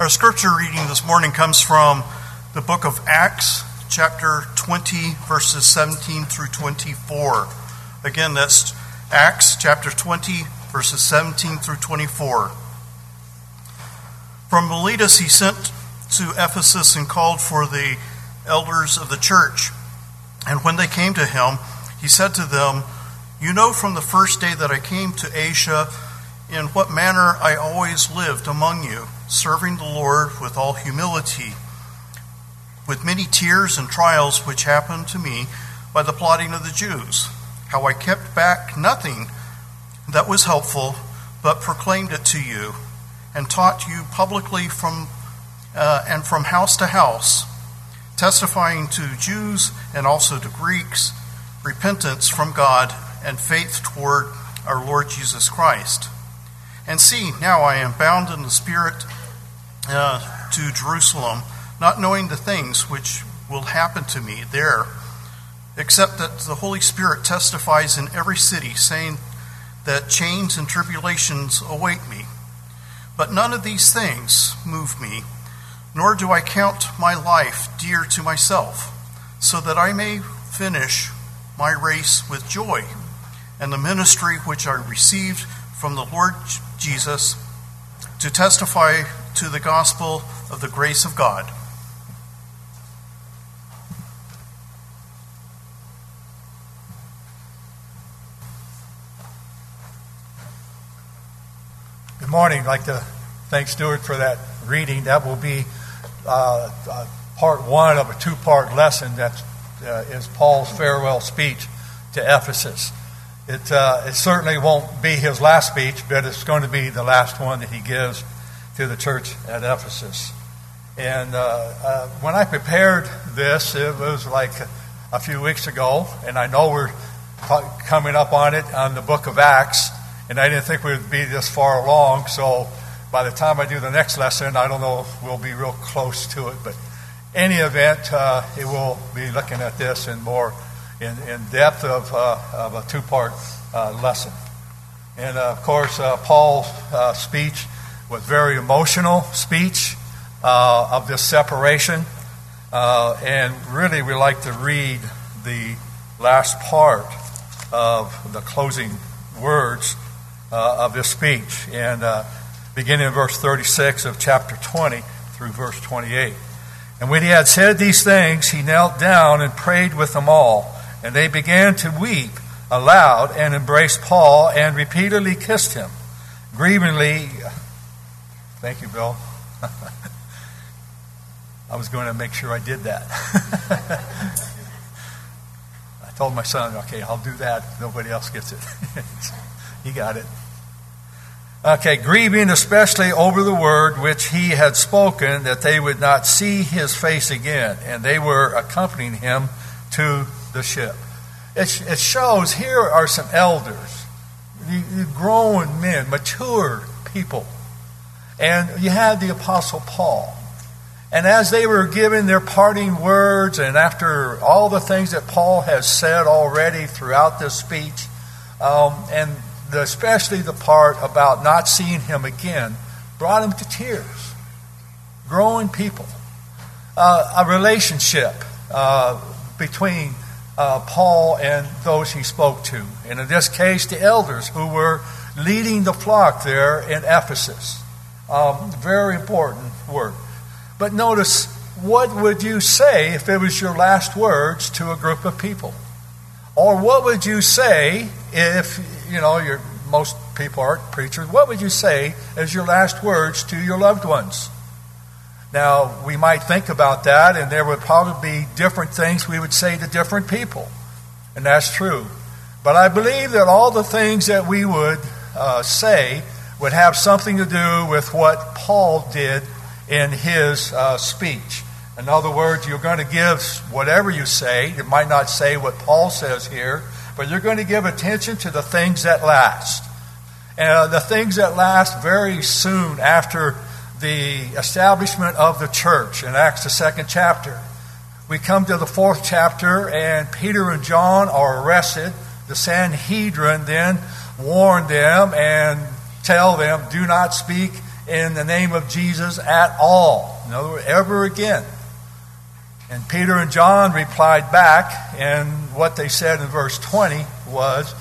Our scripture reading this morning comes from the book of Acts, chapter 20, verses 17 through 24. Again, that's Acts chapter 20, verses 17 through 24. From Miletus he sent to Ephesus and called for the elders of the church. And when they came to him, he said to them, You know from the first day that I came to Asia in what manner I always lived among you, serving the Lord with all humility, with many tears and trials which happened to me by the plotting of the Jews, how I kept back nothing that was helpful, but proclaimed it to you, and taught you publicly from uh, and from house to house, testifying to Jews and also to Greeks repentance from God and faith toward our Lord Jesus Christ. And see, now I am bound in the Spirit uh, to Jerusalem, not knowing the things which will happen to me there, except that the Holy Spirit testifies in every city, saying that chains and tribulations await me. But none of these things move me, nor do I count my life dear to myself, so that I may finish my race with joy and the ministry which I received from the Lord Jesus to testify to the gospel of the grace of God. Good morning. I'd like to thank Stuart for that reading. That will be uh, uh, part one of a two part lesson that uh, is Paul's farewell speech to Ephesus. It, uh, it certainly won't be his last speech, but it's going to be the last one that he gives to the church at Ephesus. And uh, uh, when I prepared this, it was like a few weeks ago, and I know we're coming up on it on the book of Acts, and I didn't think we would be this far along, so by the time I do the next lesson, I don't know we'll be real close to it. But any event, uh, it will be looking at this in more in, in depth of, uh, of a two part uh, lesson. And uh, of course, uh, Paul's speech was very emotional speech uh, of this separation. Uh, and really, we like to read the last part of the closing words uh, of this speech. And beginning in verse 36 of chapter 20 through verse 28. And when he had said these things, he knelt down and prayed with them all. And they began to weep aloud and embraced Paul and repeatedly kissed him. Grievingly, thank you, Bill. I was going to make sure I did that. I told my son, okay, I'll do that. Nobody else gets it. he got it. Okay, grieving especially over the word which he had spoken, that they would not see his face again. And they were accompanying him to the ship. It, it shows here are some elders, grown men, mature people. And you had the Apostle Paul. And as they were giving their parting words, and after all the things that Paul has said already throughout this speech, um, and the, especially the part about not seeing him again, brought him to tears. Growing people. Uh, a relationship uh, between uh, Paul and those he spoke to. And in this case, the elders who were leading the flock there in Ephesus. Um, very important work. But notice, what would you say if it was your last words to a group of people? Or what would you say if, you know, your, most people aren't preachers, what would you say as your last words to your loved ones? Now, we might think about that, and there would probably be different things we would say to different people. And that's true. But I believe that all the things that we would uh, say would have something to do with what Paul did in his uh, speech. In other words, you're going to give whatever you say. You might not say what Paul says here, but you're going to give attention to the things that last. And uh, the things that last very soon after the establishment of the church in Acts, the second chapter. We come to the fourth chapter, and Peter and John are arrested. The Sanhedrin then warn them and tell them, do not speak in the name of Jesus at all. In other words, ever again. And Peter and John replied back, and what they said in verse 20 was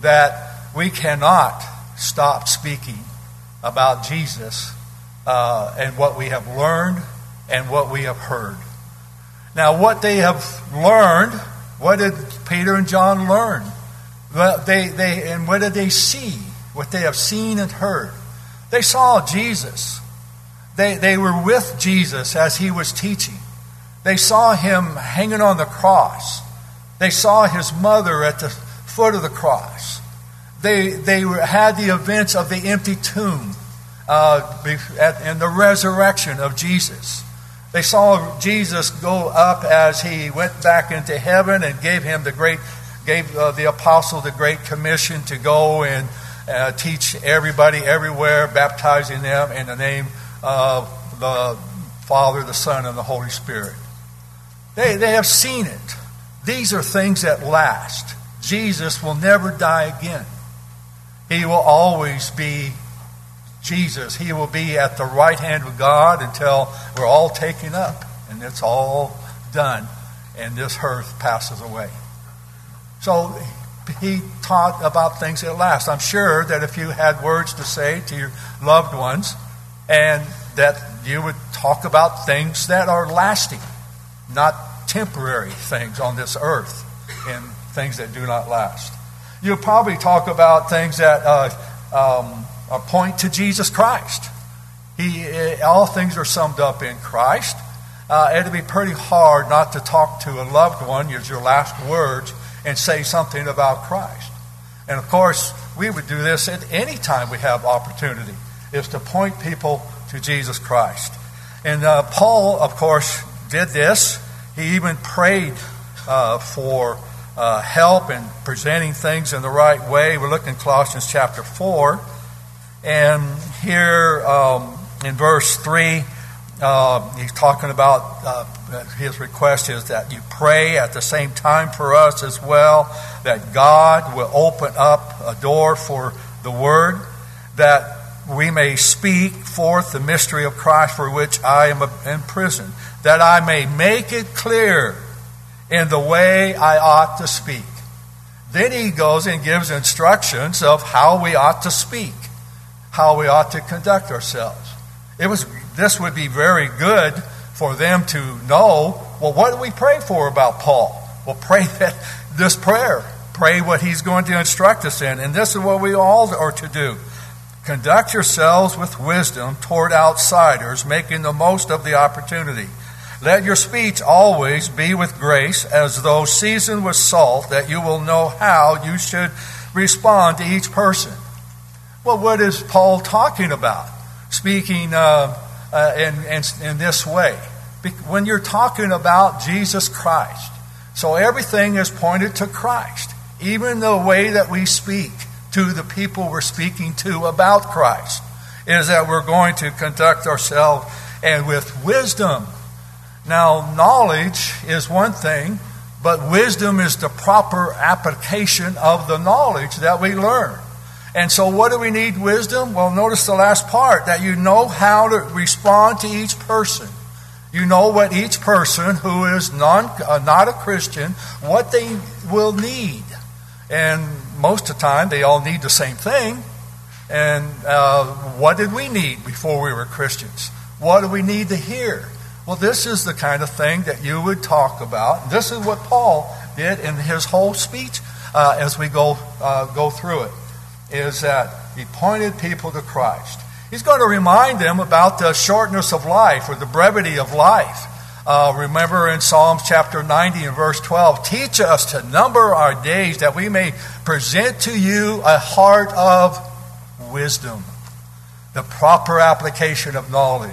that we cannot stop speaking about Jesus uh, and what we have learned and what we have heard. Now, what they have learned, what did Peter and John learn? They, they, and what did they see? What they have seen and heard. They saw Jesus. They, they were with Jesus as he was teaching. They saw him hanging on the cross. They saw his mother at the foot of the cross. They, they had the events of the empty tomb uh, and the resurrection of Jesus. They saw Jesus go up as he went back into heaven and gave him the great, gave uh, the apostle the great commission to go and uh, teach everybody everywhere, baptizing them in the name of the Father, the Son, and the Holy Spirit. They, they have seen it. These are things that last. Jesus will never die again. He will always be Jesus. He will be at the right hand of God until we're all taken up and it's all done and this earth passes away. So he taught about things that last. I'm sure that if you had words to say to your loved ones and that you would talk about things that are lasting, not temporary things on this earth and things that do not last. You'll probably talk about things that uh, um, point to Jesus Christ. He, uh, all things are summed up in Christ. Uh, it'd be pretty hard not to talk to a loved one, use your last words, and say something about Christ. And of course, we would do this at any time we have opportunity, is to point people to Jesus Christ. And uh, Paul, of course, did this. He even prayed uh, for uh, help in presenting things in the right way. We're looking Colossians chapter 4. And here um, in verse 3, uh, he's talking about uh, his request is that you pray at the same time for us as well, that God will open up a door for the word, that we may speak forth the mystery of Christ for which I am in prison, that I may make it clear in the way I ought to speak. Then he goes and gives instructions of how we ought to speak, how we ought to conduct ourselves. It was this would be very good for them to know, well, what do we pray for about Paul? Well, pray that this prayer. Pray what he's going to instruct us in. And this is what we all are to do. Conduct yourselves with wisdom toward outsiders, making the most of the opportunity let your speech always be with grace, as though seasoned with salt, that you will know how you should respond to each person. Well, what is Paul talking about? Speaking uh, uh, in, in, in this way. When you're talking about Jesus Christ, so everything is pointed to Christ. Even the way that we speak to the people we're speaking to about Christ is that we're going to conduct ourselves and with wisdom now, knowledge is one thing, but wisdom is the proper application of the knowledge that we learn. And so, what do we need wisdom? Well, notice the last part that you know how to respond to each person. You know what each person who is non, uh, not a Christian, what they will need. And most of the time, they all need the same thing. And uh, what did we need before we were Christians? What do we need to hear? Well, this is the kind of thing that you would talk about. This is what Paul did in his whole speech uh, as we go, uh, go through it, is that he pointed people to Christ. He's going to remind them about the shortness of life or the brevity of life. Uh, remember in Psalms chapter 90 and verse 12, teach us to number our days that we may present to you a heart of wisdom, the proper application of knowledge.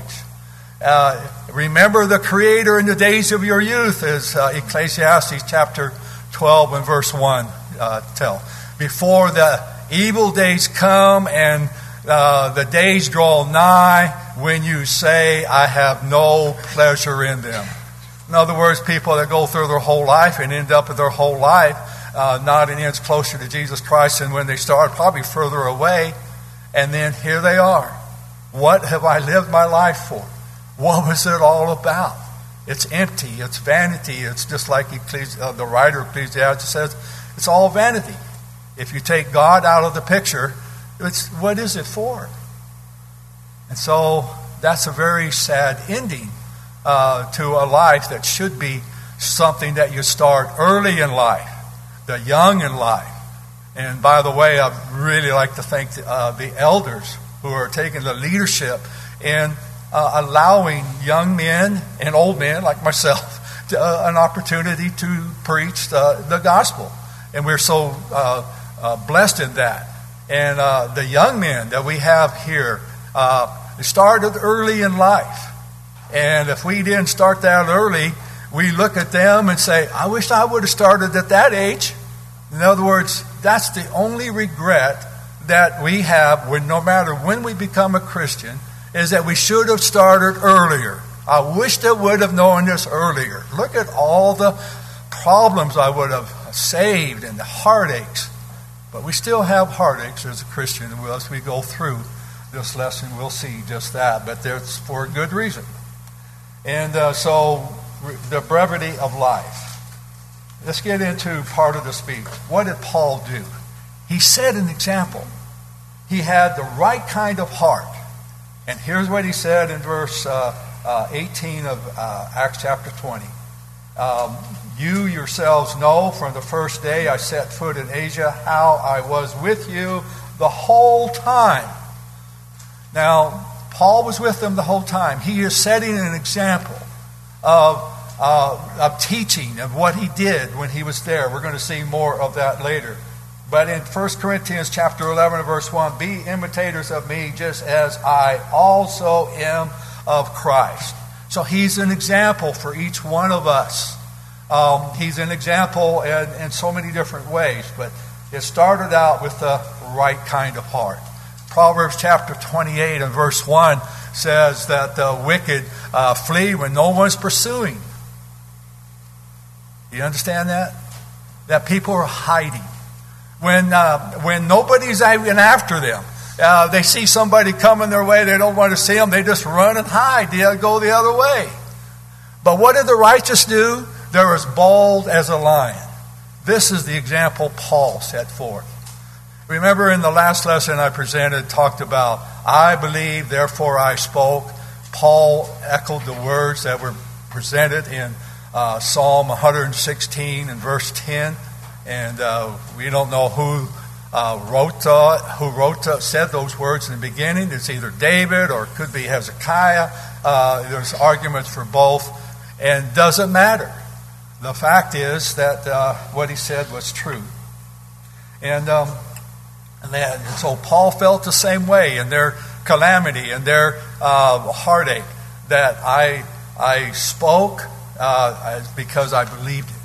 Uh, remember the Creator in the days of your youth, as uh, Ecclesiastes chapter 12 and verse 1 uh, tell. Before the evil days come and uh, the days draw nigh when you say, I have no pleasure in them. In other words, people that go through their whole life and end up with their whole life uh, not an inch closer to Jesus Christ than when they start, probably further away. And then here they are What have I lived my life for? What was it all about? It's empty. It's vanity. It's just like Ecclesi- uh, the writer of Ecclesiastes says, it's all vanity. If you take God out of the picture, it's, what is it for? And so that's a very sad ending uh, to a life that should be something that you start early in life, the young in life. And by the way, I'd really like to thank the, uh, the elders who are taking the leadership in uh, allowing young men and old men like myself to, uh, an opportunity to preach the, the, gospel. And we're so uh, uh, blessed in that. And uh, the young men that we have here started early in life. And if we didn't start that early, we look at them and say, I wish I would have started at that age. In other words, that's the only regret that we have when no matter when we become a Christian is that we should have started earlier. I wish I would have known this earlier. Look at all the problems I would have saved and the heartaches. But we still have heartaches as a Christian, as we go through this lesson, we'll see just that. But that's for a good reason. And uh, so, the brevity of life. Let's get into part of the speech. What did Paul do? He set an example. He had the right kind of heart. And here's what he said in verse uh, uh, 18 of uh, Acts chapter 20. Um, you yourselves know from the first day I set foot in Asia how I was with you the whole time. Now, Paul was with them the whole time. He is setting an example of, uh, of teaching, of what he did when he was there. We're going to see more of that later. But in 1 Corinthians chapter 11 verse 1, be imitators of me just as I also am of Christ. So he's an example for each one of us. Um, he's an example in, in so many different ways, but it started out with the right kind of heart. Proverbs chapter 28 and verse 1 says that the wicked uh, flee when no one's pursuing. You understand that? That people are hiding when, uh, when nobody's after them. Uh, they see somebody coming their way, they don't want to see them, they just run and hide, they go the other way. But what did the righteous do? They're as bold as a lion. This is the example Paul set forth. Remember in the last lesson I presented, talked about, I believe, therefore I spoke. Paul echoed the words that were presented in uh, Psalm 116 and verse 10 and uh, we don't know who uh, wrote uh, who wrote uh, said those words in the beginning. It's either David or it could be Hezekiah. Uh, there's arguments for both, and doesn't matter. The fact is that uh, what he said was true, and um, and, that, and so Paul felt the same way in their calamity and their heartache that I I spoke because I believed it.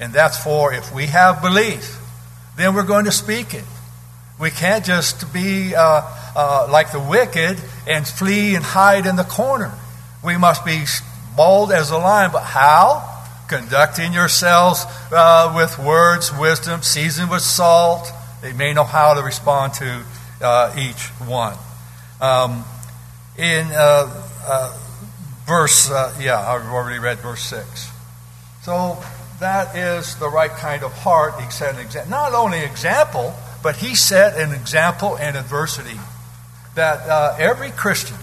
And that's for if we have belief, then we're going to speak it. We can't just be uh, uh, like the wicked and flee and hide in the corner. We must be bold as a lion. But how? Conducting yourselves uh, with words, wisdom, seasoned with salt. They may know how to respond to uh, each one. Um, in uh, uh, verse, yeah, I've already read verse 6. So that is the right kind of heart. He set an example. Not only example, but he set an example in adversity. That uh, every Christian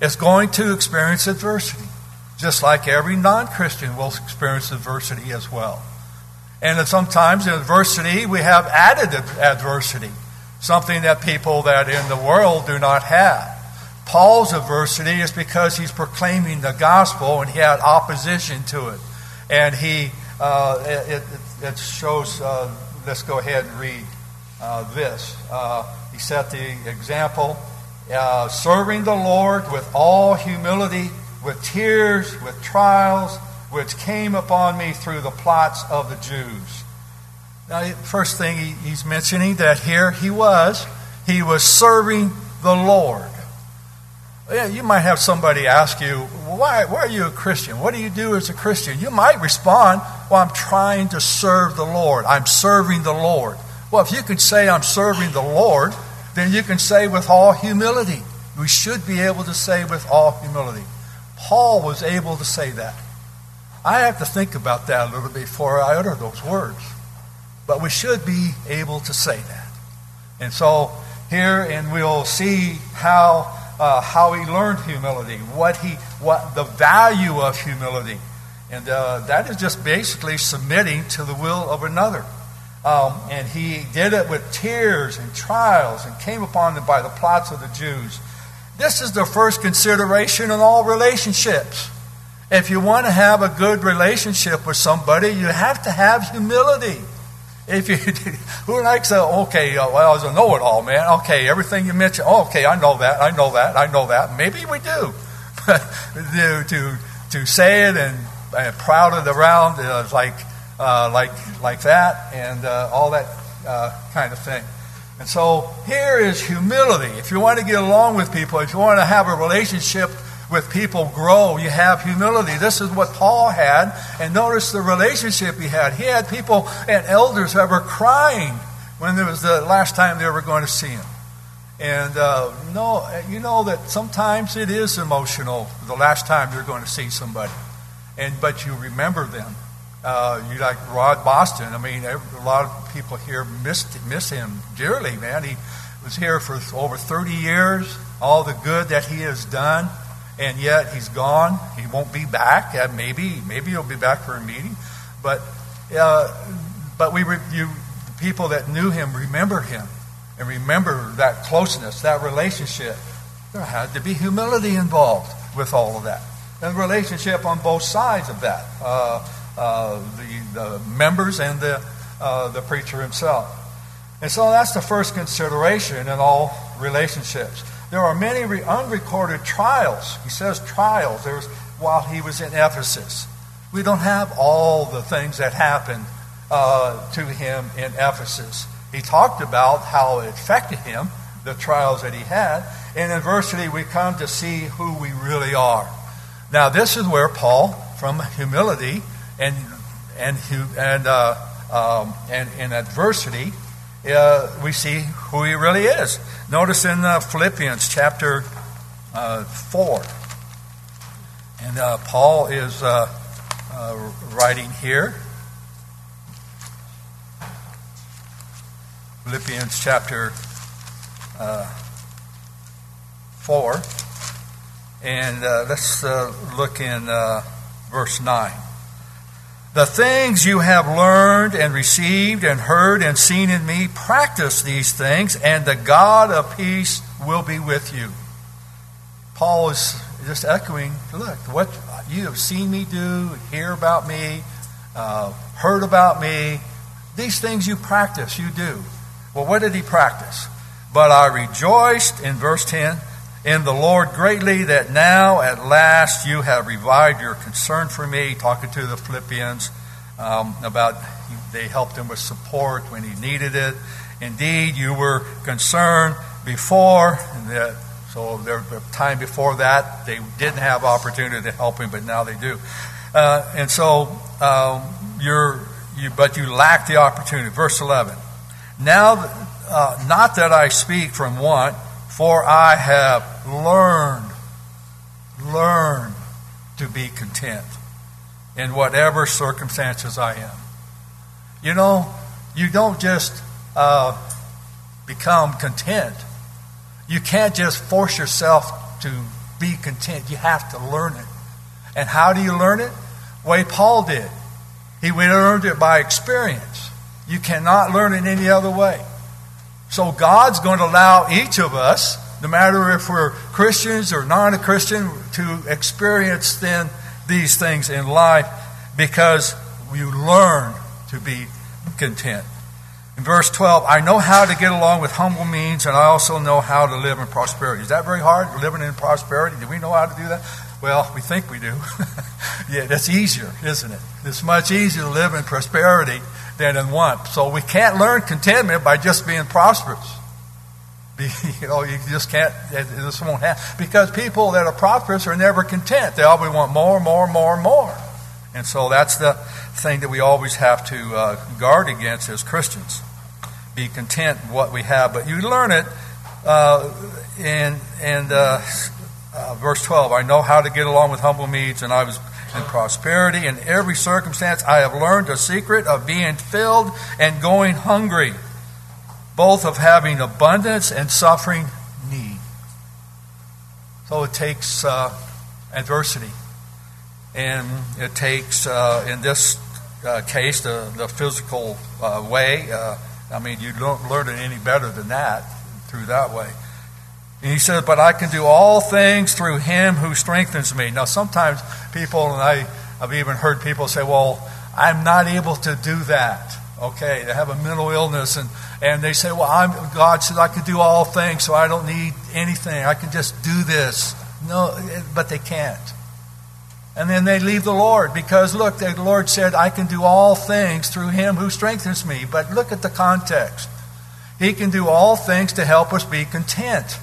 is going to experience adversity, just like every non Christian will experience adversity as well. And sometimes in adversity, we have added adversity, something that people that in the world do not have. Paul's adversity is because he's proclaiming the gospel and he had opposition to it. And he uh, it, it, it, shows, uh, let's go ahead and read uh, this. Uh, he set the example uh, serving the Lord with all humility, with tears, with trials, which came upon me through the plots of the Jews. Now, first thing he, he's mentioning that here he was, he was serving the Lord. Yeah, you might have somebody ask you, why, why are you a Christian? What do you do as a Christian? You might respond, Well, I'm trying to serve the Lord. I'm serving the Lord. Well, if you can say, I'm serving the Lord, then you can say with all humility, we should be able to say with all humility. Paul was able to say that. I have to think about that a little bit before I utter those words. But we should be able to say that. And so here, and we'll see how uh, how he learned humility, what he what the value of humility, and uh, that is just basically submitting to the will of another. Um, and he did it with tears and trials, and came upon them by the plots of the Jews. This is the first consideration in all relationships. If you want to have a good relationship with somebody, you have to have humility. If you who likes a okay, uh, well, as a know-it-all man, okay, everything you mention, oh, okay, I know that, I know that, I know that. Maybe we do, but to to, to say it and, and proud it around uh, like uh, like like that and uh, all that uh, kind of thing. And so here is humility. If you want to get along with people, if you want to have a relationship with people grow, you have humility. This is what Paul had. And notice the relationship he had. He had people and elders that were crying when it was the last time they were going to see him. And uh, no, you know that sometimes it is emotional the last time you're going to see somebody. And but you remember them. Uh, you like Rod Boston. I mean, a lot of people here missed, miss him dearly, man. He was here for over 30 years, all the good that he has done, and yet he's gone. He won't be back. Uh, maybe, maybe he'll be back for a meeting. But, uh, but we, re- you, the people that knew him remember him and remember that closeness, that relationship. There had to be humility involved with all of that. And relationship on both sides of that. Uh, uh, the, the, members and the, uh, the preacher himself. And so that's the first consideration in all relationships. There are many re- unrecorded trials. He says trials. There's while he was in Ephesus. We don't have all the things that happened uh, to him in Ephesus. He talked about how it affected him, the trials that he had. In adversity, we come to see who we really are. Now, this is where Paul, from humility, and and and uh, um, and in adversity, uh, we see who he really is. Notice in uh, Philippians chapter uh, four, and uh, Paul is uh, writing here. Philippians chapter four, and let's look in verse nine. The things you have learned and received and heard and seen in me, practice these things, and the God of peace will be with you. Paul is just echoing look, what you have seen me do, hear about me, uh, heard about me, these things you practice, you do. Well, what did he practice? But I rejoiced, in verse 10, in the Lord greatly that now at last you have revived your concern for me, talking to the Philippians um, about they helped him with support when he needed it. Indeed, you were concerned before, that, so there the time before that they didn't have opportunity to help him, but now they do. Uh, and so um, you're, you, but you lack the opportunity. Verse 11. Now, uh, not that I speak from want for I have learned, learned to be content in whatever circumstances I am. You know, you don't just uh, become content. You can't just force yourself to be content. You have to learn it. And how do you learn it? Way Paul did. He learned it by experience. You cannot learn it any other way. So God's going to allow each of us, no matter if we're Christians or non Christian, to experience then these things in life because you learn to be content. In verse 12, I know how to get along with humble means, and I also know how to live in prosperity. Is that very hard, living in prosperity? Do we know how to do that? Well, we think we do. yeah, that's easier, isn't it? It's much easier to live in prosperity than in want. So we can't learn contentment by just being prosperous. You know, you just can't, this won't happen. Because people that are prosperous are never content. They always want more, more, more, more. And so that's the thing that we always have to uh, guard against as Christians. Be content with what we have. But you learn it uh, in, in uh, uh, verse 12, I know how to get along with humble means, and I was in prosperity. In every circumstance, I have learned the secret of being filled and going hungry, both of having abundance and suffering need. So it takes uh, adversity. And it takes, uh, in this uh, case, the, the physical uh, way. Uh, I mean, you don't learn it any better than that through that way. And he says, But I can do all things through him who strengthens me. Now, sometimes people, and I, I've even heard people say, Well, I'm not able to do that. Okay, they have a mental illness, and, and they say, Well, I'm, God says I can do all things, so I don't need anything. I can just do this. No, eh, but they can't. And then they leave the Lord because, look, the Lord said, I can do all things through him who strengthens me. But look at the context. He can do all things to help us be content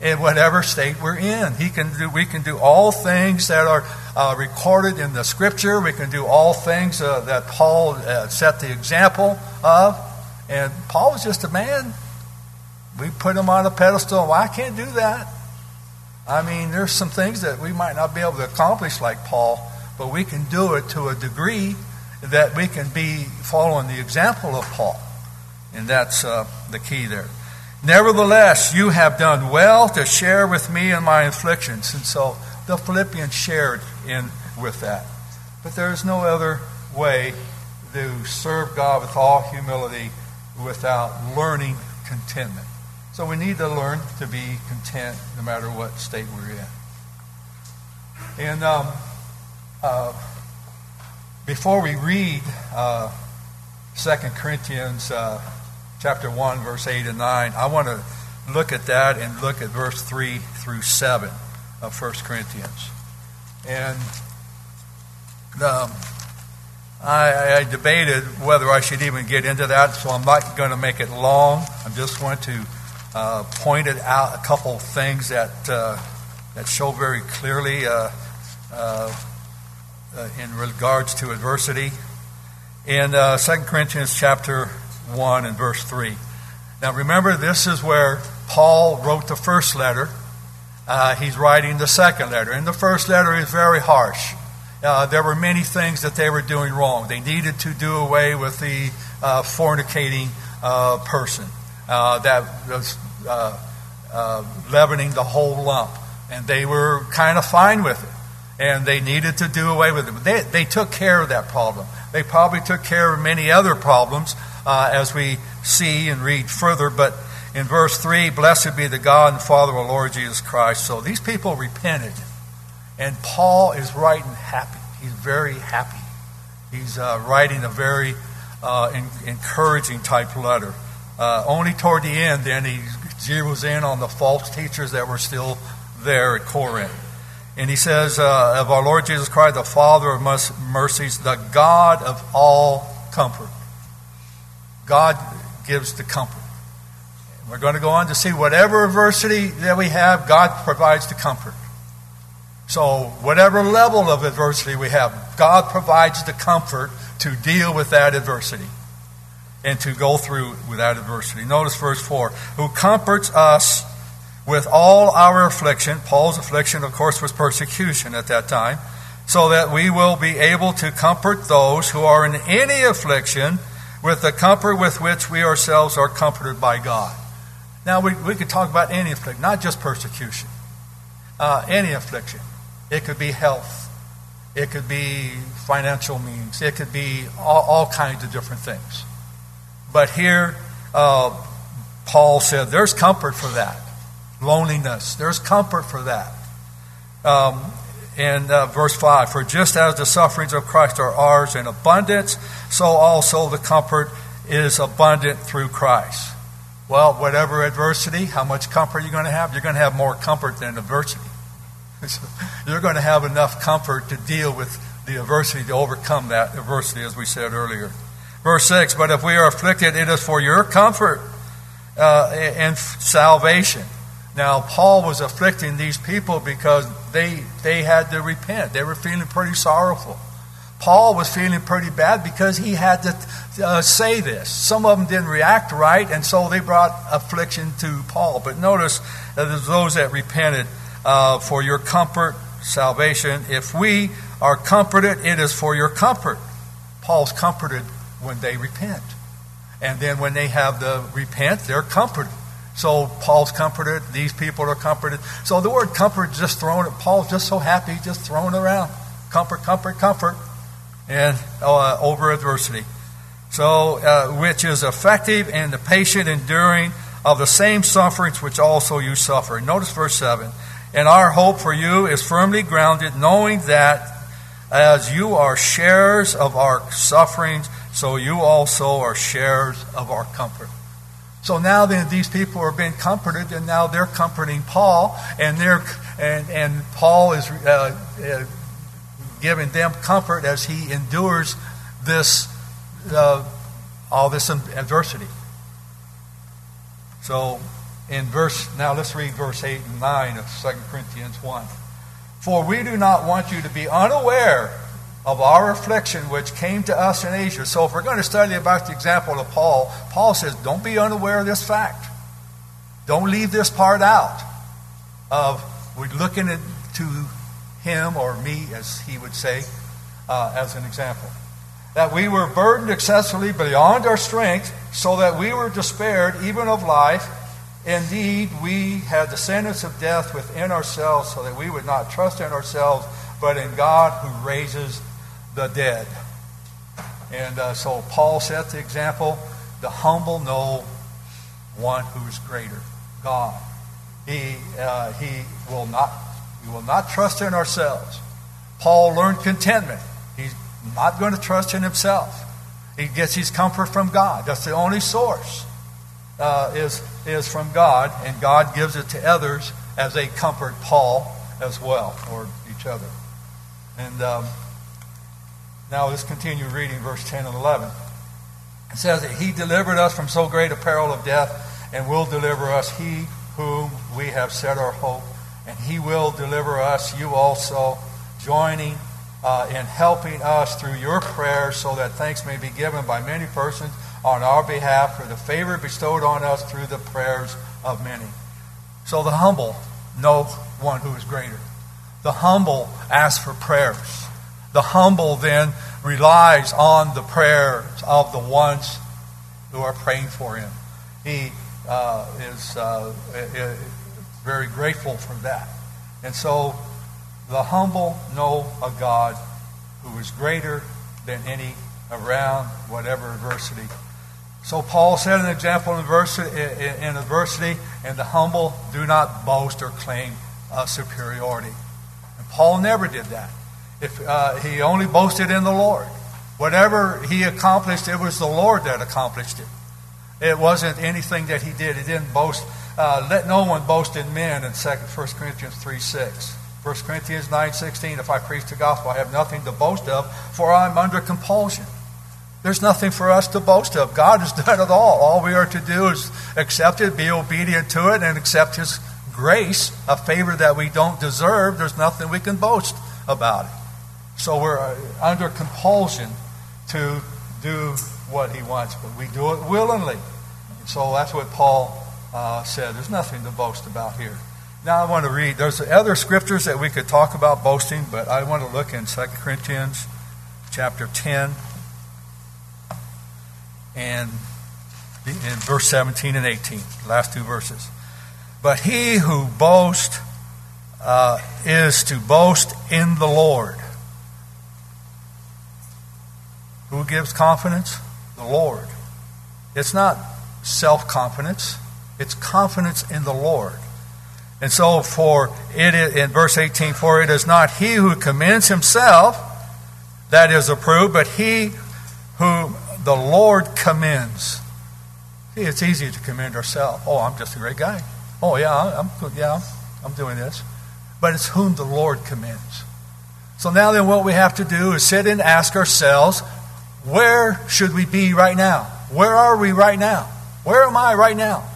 in whatever state we're in. He can do, we can do all things that are uh, recorded in the Scripture. We can do all things uh, that Paul uh, set the example of. And Paul was just a man. We put him on a pedestal. Well, I can't do that. I mean, there's some things that we might not be able to accomplish like Paul, but we can do it to a degree that we can be following the example of Paul. And that's uh, the key there. Nevertheless, you have done well to share with me in my afflictions. And so the Philippians shared in with that. But there is no other way to serve God with all humility without learning contentment. So we need to learn to be content no matter what state we're in. And um, uh, before we read uh, 2 Corinthians uh, chapter 1, verse 8 and 9, I want to look at that and look at verse 3 through 7 of 1 Corinthians. And um, I, I, debated whether I should even get into that, so I'm not going to make it long. I'm just want to uh, pointed out a couple things that uh, that show very clearly uh, uh, uh in regards to adversity. In uh, 2 Corinthians chapter 1 and verse 3. Now remember, this is where Paul wrote the first letter. he's writing the second letter. And the first letter is very harsh. there were many things that they were doing wrong. They needed to do away with the fornicating person. Uh, that was uh, uh, leavening the whole lump. And they were kind of fine with it. And they needed to do away with it. They, they took care of that problem. They probably took care of many other problems uh, as we see and read further. But in verse 3, blessed be the God and Father of our Lord Jesus Christ. So these people repented. And Paul is writing happy. He's very happy. He's uh, writing a very uh, in, encouraging type letter. Uh, only toward the end, then he zeroes in on the false teachers that were still there at Corinth. And he says, uh, of our Lord Jesus Christ, the Father of mercies, the God of all comfort. God gives the comfort. We're going to go on to see whatever adversity that we have, God provides the comfort. So, whatever level of adversity we have, God provides the comfort to deal with that adversity and to go through without adversity. Notice verse 4 who comforts us with all our affliction. Paul's affliction, of course, was persecution at that time, so that we will be able to comfort those who are in any affliction with the comfort with which we ourselves are comforted by God. Now, we, we could talk about any affliction, not just persecution. Uh, any affliction. It could be health. It could be financial means. It could be all, all kinds of different things. But here, uh, Paul said, there's comfort for that. Loneliness, there's comfort for that. Um, in uh, verse 5 For just as the sufferings of Christ are ours in abundance, so also the comfort is abundant through Christ. Well, whatever adversity, how much comfort are you going to have? You're going to have more comfort than adversity. You're going to have enough comfort to deal with the adversity, to overcome that adversity, as we said earlier. Verse 6 But if we are afflicted, it is for your comfort uh, and salvation. Now, Paul was afflicting these people because they, they had to repent. They were feeling pretty sorrowful. Paul was feeling pretty bad because he had to uh, say this. Some of them didn't react right, and so they brought affliction to Paul. But notice that those that repented uh, for your comfort, salvation. If we are comforted, it is for your comfort. Paul's comforted when they repent. And then when they have the repent, they're comforted. So Paul's comforted. These people are comforted. So the word comfort is just thrown. Paul's just so happy, just thrown around. Comfort, comfort, comfort, and uh, over adversity. So, uh, which is effective in the patient enduring of the same sufferings which also you suffer. Notice verse seven. And our hope for you is firmly grounded, knowing that as you are sharers of our sufferings, so you also are sharers of our comfort. So now then these people are being comforted, and now they're comforting Paul, and they're and and Paul is uh, uh, giving them comfort as he endures this uh, all this adversity. So in verse now let's read verse 8 and 9 of 2 Corinthians 1. For we do not want you to be unaware of our affliction which came to us in Asia. So, if we're going to study about the example of Paul, Paul says, don't be unaware of this fact. Don't leave this part out of we're looking to him or me, as he would say, uh, as an example. That we were burdened excessively beyond our strength, so that we were despaired even of life. Indeed, we had the sentence of death within ourselves, so that we would not trust in ourselves, but in God who raises the dead. And uh, so Paul set the example the humble know one who is greater, God. He, uh, he, will not, we will not trust in ourselves. Paul learned contentment. He's not going to trust in himself. He gets his comfort from God. That's the only source uh, is, is from God, and God gives it to others as they comfort Paul as well, or each other. And um, now let's continue reading verse 10 and 11. It says that he delivered us from so great a peril of death and will deliver us, he whom we have set our hope. And he will deliver us, you also, joining uh, in helping us through your prayers so that thanks may be given by many persons on our behalf for the favor bestowed on us through the prayers of many. So the humble know one who is greater. The humble ask for prayers. The humble then relies on the prayers of the ones who are praying for him. He uh, is uh, very grateful for that. And so the humble know a God who is greater than any around whatever adversity. So Paul set an example in adversity, in adversity, and the humble do not boast or claim superiority. And Paul never did that. If uh, he only boasted in the Lord, whatever he accomplished, it was the Lord that accomplished it. It wasn't anything that he did. He didn't boast. Uh, let no one boast in men in 2, 1 Corinthians 3 6. 1 Corinthians 9 16, if I preach the gospel, I have nothing to boast of, for I'm under compulsion. There's nothing for us to boast of. God has done it all. All we are to do is accept it, be obedient to it, and accept His grace, a favor that we don't deserve. There's nothing we can boast about it. So we're uh, under compulsion to do what he wants, but we do it willingly. So that's what Paul uh, said. There's nothing to boast about here. Now I want to read. There's other scriptures that we could talk about boasting, but I want to look in 2 Corinthians chapter 10 and in verse 17 and 18, last two verses. But he who boasts uh, is to boast in the Lord. Who gives confidence? The Lord. It's not self confidence, it's confidence in the Lord. And so, for it is, in verse 18, for it is not he who commends himself that is approved, but he whom the Lord commends. See, it's easy to commend ourselves. Oh, I'm just a great guy. Oh, yeah, I'm, yeah, I'm doing this. But it's whom the Lord commends. So now then, what we have to do is sit and ask ourselves, where should we be right now? Where are we right now? Where am I right now?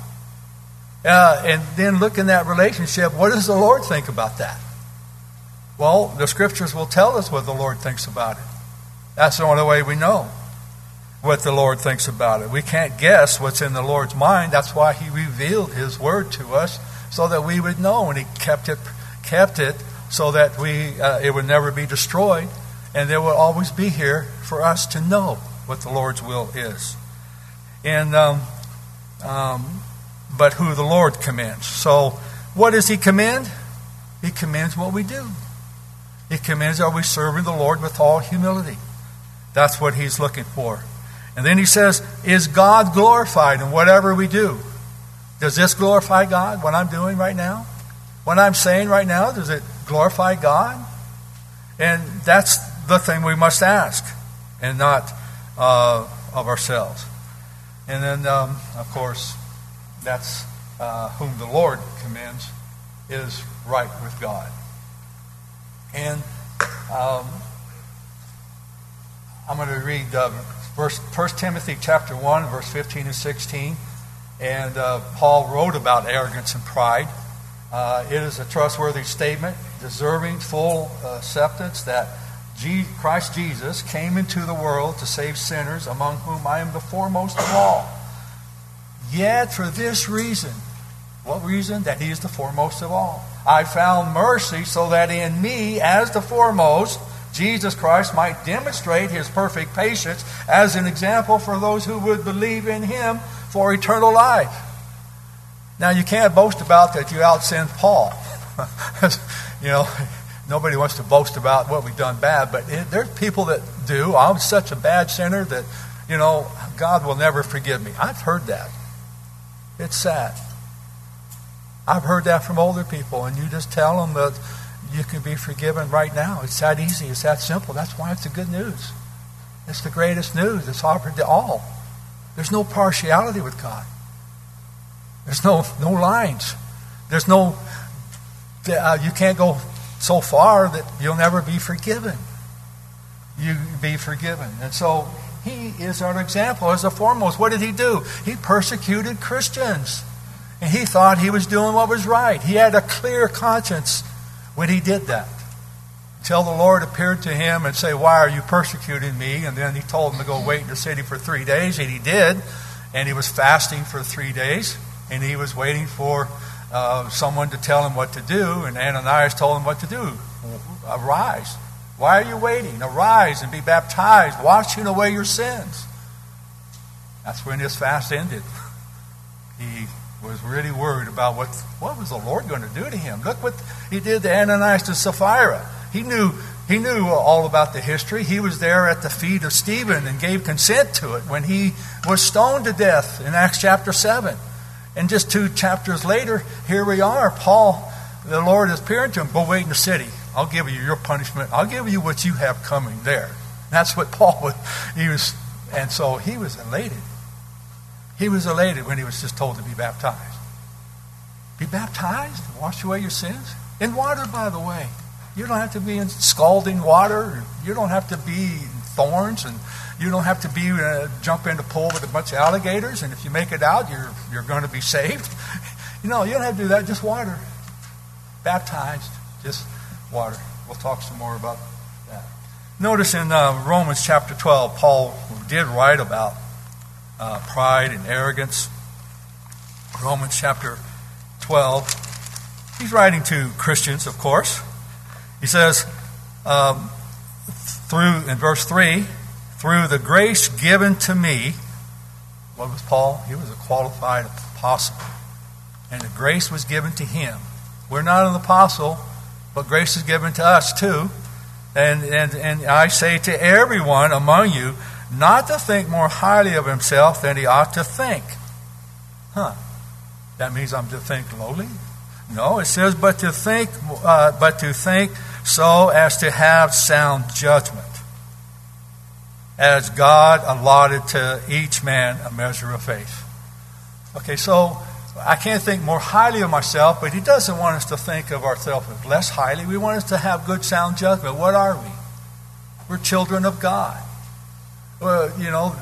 Uh, and then look in that relationship. What does the Lord think about that? Well, the scriptures will tell us what the Lord thinks about it. That's the only way we know what the Lord thinks about it. We can't guess what's in the Lord's mind. That's why He revealed His Word to us so that we would know, and He kept it, kept it so that we uh, it would never be destroyed, and they will always be here for us to know what the Lord's will is. And um, um, but who the Lord commands. So, what does He command? He commands what we do. He commands are we serving the Lord with all humility. That's what He's looking for. And then He says, Is God glorified in whatever we do? Does this glorify God, what I'm doing right now? What I'm saying right now, does it glorify God? And that's the thing we must ask, and not uh, of ourselves. And then, um, of course, that's uh, whom the Lord commends is right with God. And um, I'm going to read uh, verse, 1 Timothy chapter 1, verse 15 and 16. And uh, Paul wrote about arrogance and pride. Uh, it is a trustworthy statement, deserving full acceptance that Christ Jesus came into the world to save sinners, among whom I am the foremost of all. Yet for this reason, what reason? That he is the foremost of all. I found mercy so that in me, as the foremost, Jesus Christ might demonstrate his perfect patience as an example for those who would believe in him for eternal life. Now, you can't boast about that you out Paul. you know, nobody wants to boast about what we've done bad, but it, there's people that do. I'm such a bad sinner that, you know, God will never forgive me. I've heard that. It's sad. I've heard that from older people, and you just tell them that you can be forgiven right now. It's that easy. It's that simple. That's why it's the good news. It's the greatest news. It's offered to all. There's no partiality with God. There's no no lines. There's no. Uh, you can't go so far that you'll never be forgiven. You be forgiven, and so he is our example as the foremost. What did he do? He persecuted Christians. And he thought he was doing what was right. He had a clear conscience when he did that. Until the Lord appeared to him and say, Why are you persecuting me? And then he told him to go wait in the city for three days, and he did. And he was fasting for three days, and he was waiting for uh, someone to tell him what to do. And Ananias told him what to do. Arise. Why are you waiting? Arise and be baptized, washing away your sins. That's when his fast ended. He was really worried about what, what was the Lord going to do to him. Look what he did to Ananias and Sapphira. He knew, he knew all about the history. He was there at the feet of Stephen and gave consent to it when he was stoned to death in Acts chapter 7. And just two chapters later, here we are. Paul, the Lord is appearing to him. Go wait in the city. I'll give you your punishment. I'll give you what you have coming there. That's what Paul was. He was, and so he was elated. He was elated when he was just told to be baptized. Be baptized, wash away your sins. In water, by the way. You don't have to be in scalding water. You don't have to be in thorns, and you don't have to be uh, jump in a pool with a bunch of alligators. And if you make it out, you're you're going to be saved. you know, you don't have to do that. Just water. Baptized, just water. We'll talk some more about that. Notice in uh, Romans chapter 12, Paul did write about uh, pride and arrogance. Romans chapter 12. He's writing to Christians, of course. He says, um, through, in verse 3, through the grace given to me, what was Paul? He was a qualified apostle. And the grace was given to him. We're not an apostle, but grace is given to us too. And, and, and I say to everyone among you, not to think more highly of himself than he ought to think. Huh. That means I'm to think lowly? No, it says, but to think, uh, but to think so as to have sound judgment, as God allotted to each man a measure of faith. Okay, so I can't think more highly of myself, but He doesn't want us to think of ourselves less highly. We want us to have good, sound judgment. What are we? We're children of God uh, you know,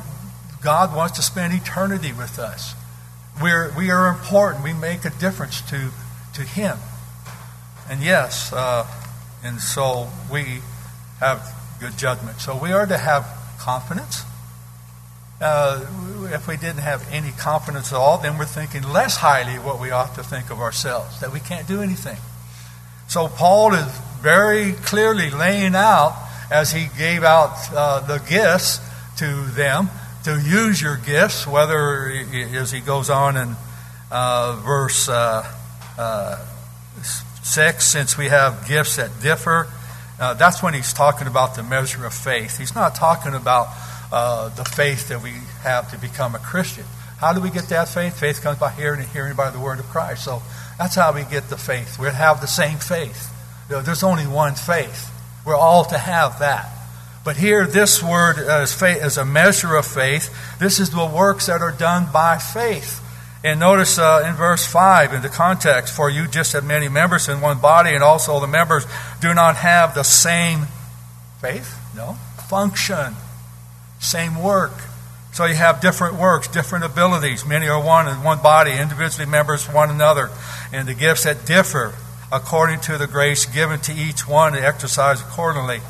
God wants to spend eternity with us. We're, we are important. We make a difference to, to Him. And yes, uh, and so we have good judgment. So we are to have confidence. Uh, if we didn't have any confidence at all, then we're thinking less highly what we ought to think of ourselves, that we can't do anything. So Paul is very clearly laying out, as he gave out uh, the gifts to them, to use your gifts, whether, as he goes on in uh, verse uh, uh 6, since we have gifts that differ, uh, that's when he's talking about the measure of faith. He's not talking about uh, the faith that we have to become a Christian. How do we get that faith? Faith comes by hearing and hearing by the word of Christ. So that's how we get the faith. We have the same faith. There's only one faith. We're all to have that. But here, this word is, faith, is a measure of faith. This is the works that are done by faith. And notice uh, in verse 5, in the context, for you just have many members in one body, and also the members do not have the same faith, no, function, same work. So you have different works, different abilities. Many are one in one body, individually members one another, and the gifts that differ according to the grace given to each one to exercise accordingly.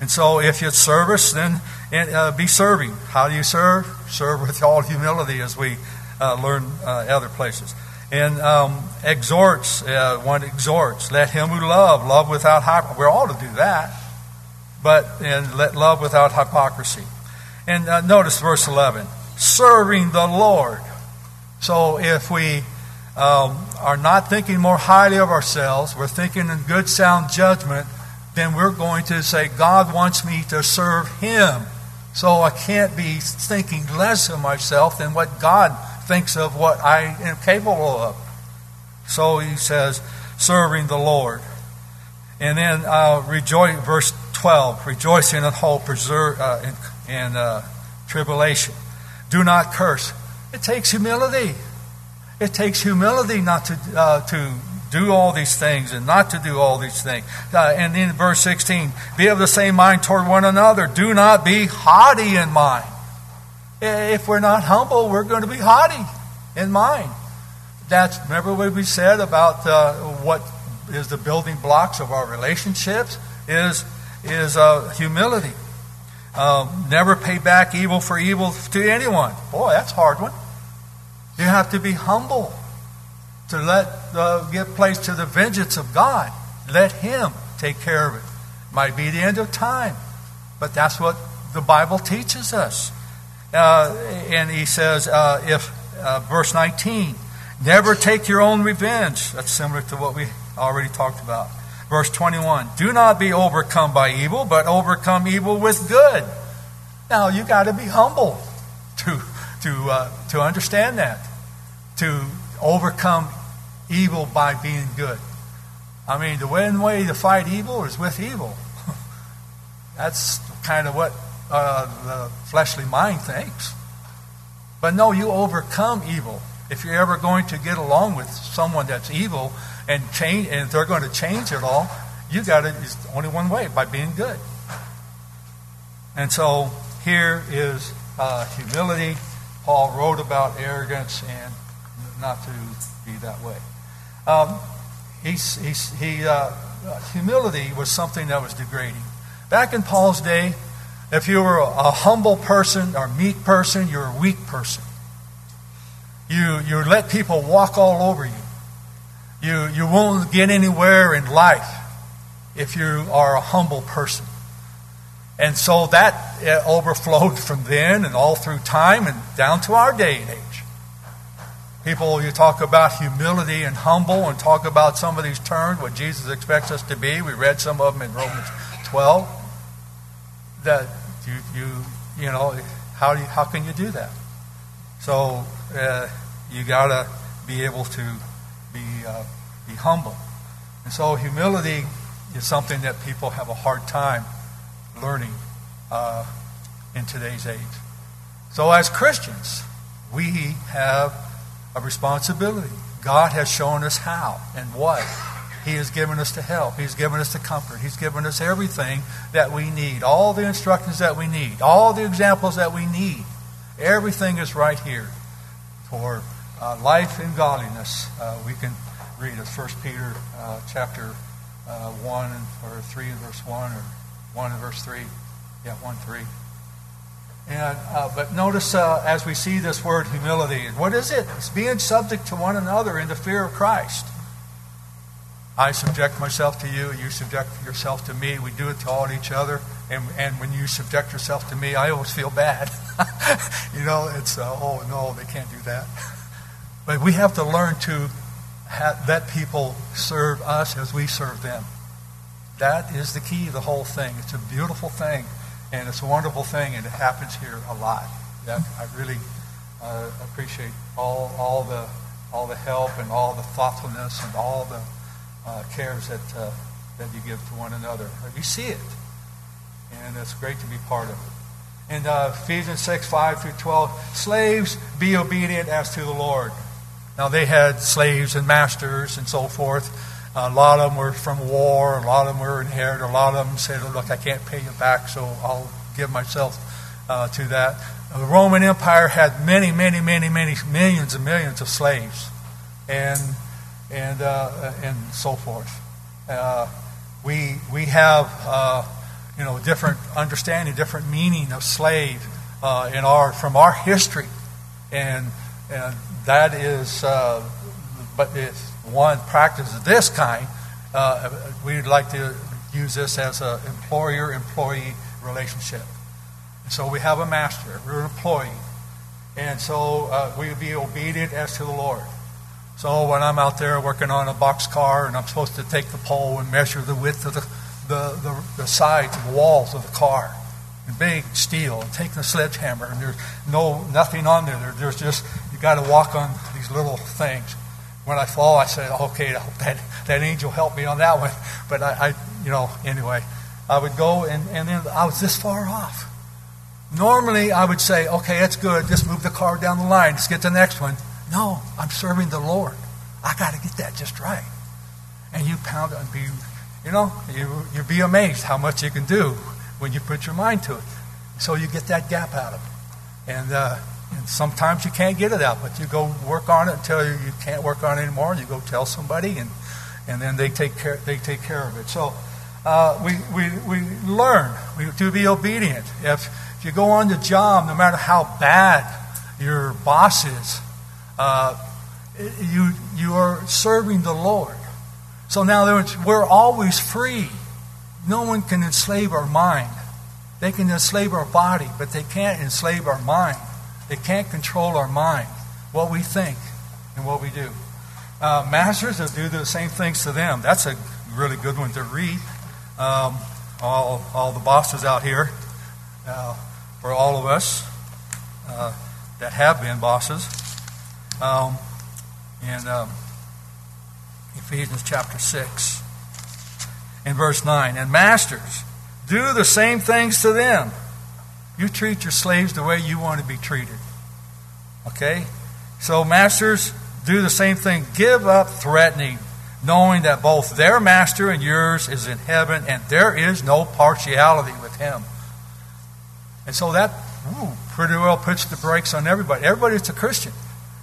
And so if it's service, then uh, be serving. How do you serve? Serve with all humility, as we uh, learn uh, other places. And um, exhorts, uh, one exhorts, let him who love, love without hypocrisy. We're all to do that, but and let love without hypocrisy. And uh, notice verse 11 serving the Lord. So if we um, are not thinking more highly of ourselves, we're thinking in good, sound judgment, then we're going to say, God wants me to serve Him. So I can't be thinking less of myself than what God thinks of what I am capable of. So he says, serving the Lord. And then uh, rejoice, verse 12, rejoicing in hope, preserve, uh, in, and uh, tribulation. Do not curse. It takes humility. It takes humility not to, uh, to do all these things and not to do all these things. Uh, and in verse 16, be of the same mind toward one another. Do not be haughty in mind. If we're not humble, we're going to be haughty in mind. That's, remember what we said about uh, what is the building blocks of our relationships? Is, is uh, humility. Um, never pay back evil for evil to anyone. Boy, that's hard one. You have to be humble to let uh, give place to the vengeance of God. Let Him take care of it. Might be the end of time, but that's what the Bible teaches us. Uh, and he says, uh, if uh, verse 19, never take your own revenge. That's similar to what we already talked about. Verse 21 Do not be overcome by evil, but overcome evil with good. Now, you got to be humble to, to, uh, to understand that, to overcome evil by being good. I mean, the one way to fight evil is with evil. That's kind of what uh, the fleshly mind thinks. But no, you overcome evil. If you're ever going to get along with someone that's evil, and change, and they're going to change it all, you got it. It's only one way by being good. And so here is uh, humility. Paul wrote about arrogance and not to be that way. Um, he's, he's, he, uh, humility was something that was degrading. Back in Paul's day, if you were a humble person or meek person, you're a weak person. You, you let people walk all over you. You, you won't get anywhere in life if you are a humble person. And so that uh, overflowed from then and all through time and down to our day and age. People, you talk about humility and humble and talk about some of these terms, what Jesus expects us to be. We read some of them in Romans 12. That you, you, you know, how, you, how can you do that? So uh, you got to be able to be, uh, be humble. And so humility is something that people have a hard time learning uh, in today's age. So as Christians, we have a responsibility. God has shown us how and what. He has given us the help. He's given us the comfort. He's given us everything that we need, all the instructions that we need, all the examples that we need. Everything is right here for uh, life and godliness. Uh, we can read it, 1 Peter uh, chapter uh, 1 or 3 and verse 1 or 1 and verse 3. Yeah, 1 3. And, uh, but notice uh, as we see this word humility, what is it? It's being subject to one another in the fear of Christ. I subject myself to you, you subject yourself to me. We do it to all each other. And, and when you subject yourself to me, I always feel bad. you know, it's, uh, oh no, they can't do that. But we have to learn to have, let people serve us as we serve them. That is the key the whole thing. It's a beautiful thing, and it's a wonderful thing, and it happens here a lot. That I really uh, appreciate all, all, the, all the help and all the thoughtfulness and all the uh, cares that, uh, that you give to one another. You see it, and it's great to be part of it. In uh, Ephesians 6 5 through 12, slaves, be obedient as to the Lord. Now, they had slaves and masters and so forth. A lot of them were from war, a lot of them were inherited, a lot of them said, Look, I can't pay you back, so I'll give myself uh, to that. The Roman Empire had many, many, many, many millions and millions of slaves. And and, uh, and so forth. Uh, we, we have, uh, you know, different understanding, different meaning of slave uh, in our, from our history. And, and that is, uh, but if one practices this kind, uh, we'd like to use this as an employer-employee relationship. so we have a master, we're an employee. And so we would be obedient as to the Lord. So when I'm out there working on a box car and I'm supposed to take the pole and measure the width of the, the, the, the sides of the walls of the car, and big steel, and take the sledgehammer, and there's no nothing on there. there there's just you got to walk on these little things. When I fall, I say, okay, that that angel helped me on that one. But I, I you know, anyway, I would go and, and then I was this far off. Normally, I would say, okay, that's good. Just move the car down the line. Let's get the next one. No, I'm serving the Lord. I got to get that just right. And you pound and be, you know, you, you be amazed how much you can do when you put your mind to it. So you get that gap out of it. And, uh, and sometimes you can't get it out, but you go work on it until you, you can't work on it anymore. And you go tell somebody, and, and then they take care, they take care of it. So uh, we, we, we learn we, to be obedient. If, if you go on the job, no matter how bad your boss is, uh, you, you are serving the Lord. So now we're always free. No one can enslave our mind. They can enslave our body, but they can't enslave our mind. They can't control our mind, what we think and what we do. Uh, masters will do the same things to them. That's a really good one to read. Um, all, all the bosses out here, uh, for all of us uh, that have been bosses um, in um, Ephesians chapter 6, in verse 9. And masters, do the same things to them. You treat your slaves the way you want to be treated. Okay? So, masters, do the same thing. Give up threatening, knowing that both their master and yours is in heaven, and there is no partiality with him. And so that ooh, pretty well puts the brakes on everybody. Everybody's a Christian.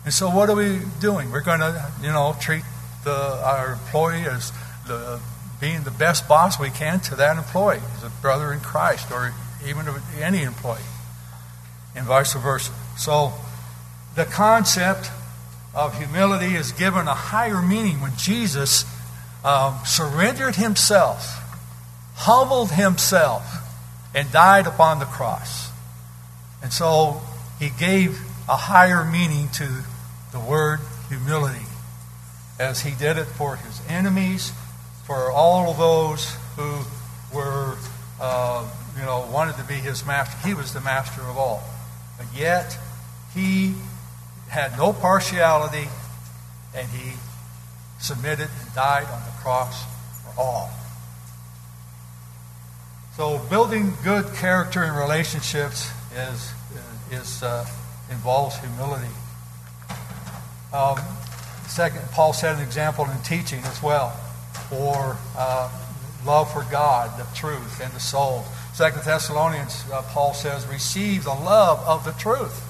And so, what are we doing? We're going to, you know, treat the, our employee as the, being the best boss we can to that employee, as a brother in Christ, or even any employee, and vice versa. So, the concept of humility is given a higher meaning when Jesus um, surrendered himself, humbled himself, and died upon the cross. And so, he gave a higher meaning to the word humility as he did it for his enemies, for all of those who were, uh, you know, wanted to be his master. He was the master of all. But yet, he had no partiality and he submitted and died on the cross for all. So, building good character and relationships is, is uh, involves humility. Um, second, Paul set an example in teaching as well for uh, love for God, the truth, and the soul. Second Thessalonians, uh, Paul says, receive the love of the truth.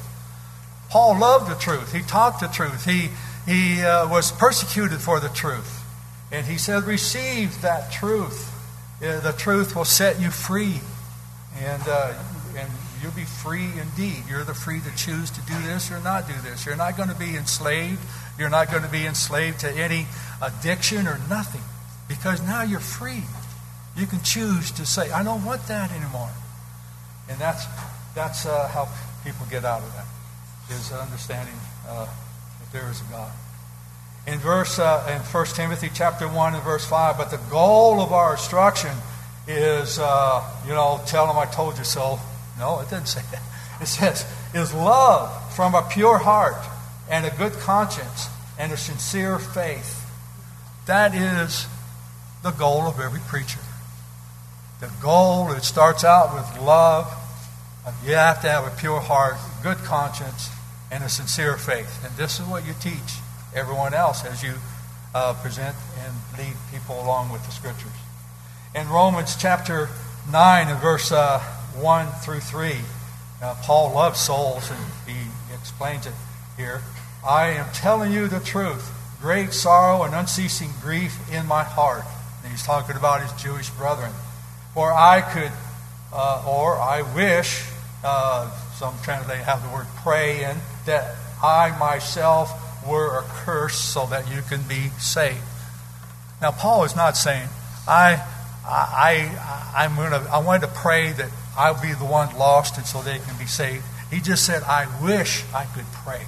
Paul loved the truth. He taught the truth. He, he uh, was persecuted for the truth. And he said, receive that truth. Uh, the truth will set you free. And, uh, you'll be free indeed. You're the free to choose to do this or not do this. You're not going to be enslaved. You're not going to be enslaved to any addiction or nothing because now you're free. You can choose to say, I don't want that anymore. And that's, that's uh, how people get out of that, is understanding uh, that there is a God. In verse uh, in 1 Timothy chapter 1 and verse 5, but the goal of our instruction is, uh, you know, tell them I told you so. No, it didn't say that. It says, is love from a pure heart and a good conscience and a sincere faith. That is the goal of every preacher. The goal, it starts out with love. You have to have a pure heart, good conscience, and a sincere faith. And this is what you teach everyone else as you uh, present and lead people along with the scriptures. In Romans chapter 9 and verse uh, 1 through 3, uh, Paul loves souls and he explains it here. I am telling you the truth. Great sorrow and unceasing grief in my heart. And he's talking about his Jewish brethren. For I could, uh, or I wish, uh, some translate have the word pray in, that I myself were accursed so that you can be saved. Now, Paul is not saying, I, I, I, I'm gonna, I wanted to pray that I'll be the one lost and so they can be saved. He just said, I wish I could pray.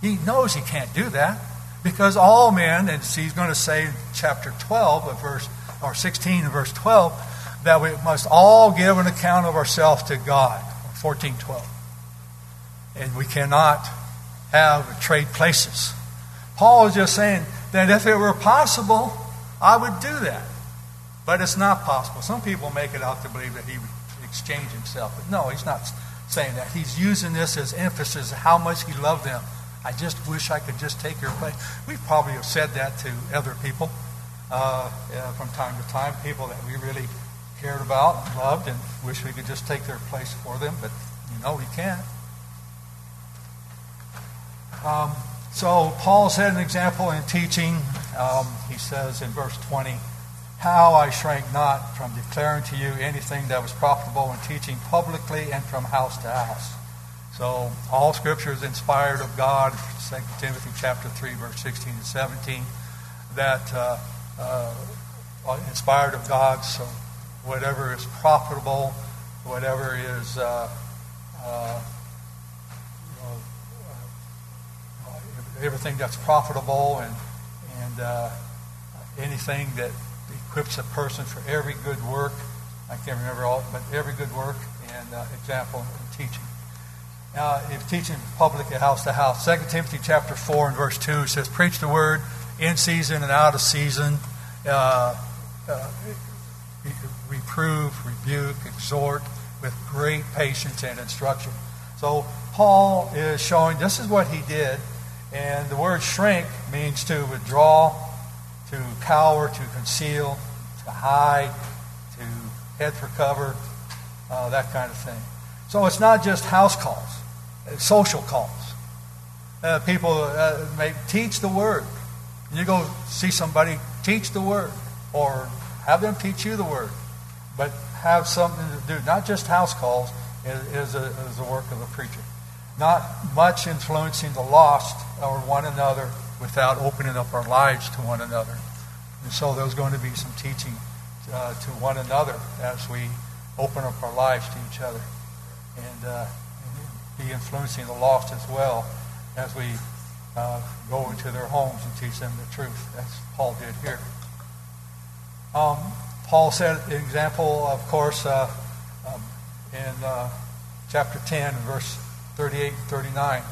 He knows he can't do that because all men, and he's going to say in chapter 12 of verse, or 16 of verse 12, that we must all give an account of ourselves to God. 1412. And we cannot have trade places. Paul is just saying that if it were possible, I would do that. But it's not possible. Some people make it out to believe that he would exchange himself. But no, he's not saying that. He's using this as emphasis of how much he loved them. I just wish I could just take your place. We probably have said that to other people uh, from time to time, people that we really cared about and loved and wish we could just take their place for them, but you know we can't. Um, so Paul set an example in teaching. Um, he says in verse 20, How I shrank not from declaring to you anything that was profitable in teaching publicly and from house to house. So all scripture is inspired of God, 2 Timothy chapter 3, verse 16 and 17, that uh, uh, inspired of God, so whatever is profitable, whatever is uh, uh, uh, everything that's profitable and and uh, anything that equips a person for every good work. I can't remember all, but every good work and uh, example in teaching. Now, if teaching public house to house, 2 Timothy chapter 4 and verse 2 says, Preach the word in season and out of season. Uh, uh, reprove, rebuke, exhort with great patience and instruction. So Paul is showing this is what he did, and the word shrink means to withdraw, to cower, to conceal, to hide, to head for cover, uh, that kind of thing. So it's not just house calls, it's social calls. Uh, people uh, may teach the word. You go see somebody, teach the word, or have them teach you the word but have something to do. Not just house calls is, a, is a work of a preacher. Not much influencing the lost or one another without opening up our lives to one another. And so there's going to be some teaching uh, to one another as we open up our lives to each other and, uh, be influencing the lost as well as we uh, go into their homes and teach them the truth, as Paul did here. Um, Paul set an example, of course, uh, um, in uh, chapter 10, verse 38 and 39.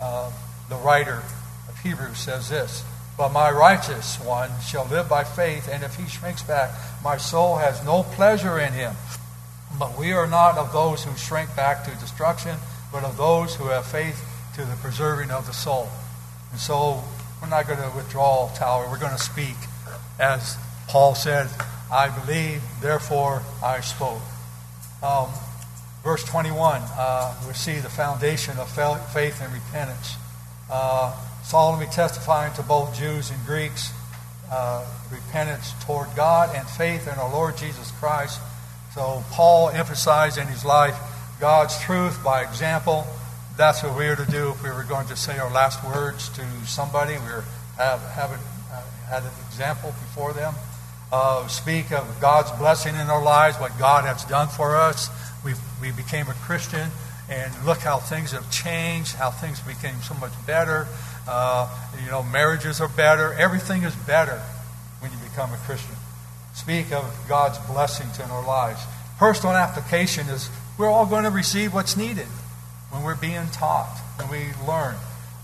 Uh, the writer of Hebrews says this But my righteous one shall live by faith, and if he shrinks back, my soul has no pleasure in him. But we are not of those who shrink back to destruction, but of those who have faith to the preserving of the soul. And so we're not going to withdraw tower. We're going to speak. As Paul said, I believe, therefore I spoke. Um, verse 21, uh, we see the foundation of faith and repentance. Uh, solemnly testifying to both Jews and Greeks, uh, repentance toward God and faith in our Lord Jesus Christ, So Paul emphasized in his life God's truth by example. That's what we are to do if we were going to say our last words to somebody. We have, have uh, had an example before them. Uh, speak of God's blessing in our lives, what God has done for us. We, we became a Christian, and look how things have changed, how things became so much better. Uh, you know, marriages are better. Everything is better when you become a Christian. Speak of God's blessings in our lives. Personal application is we're all going to receive what's needed when we're being taught, when we learn.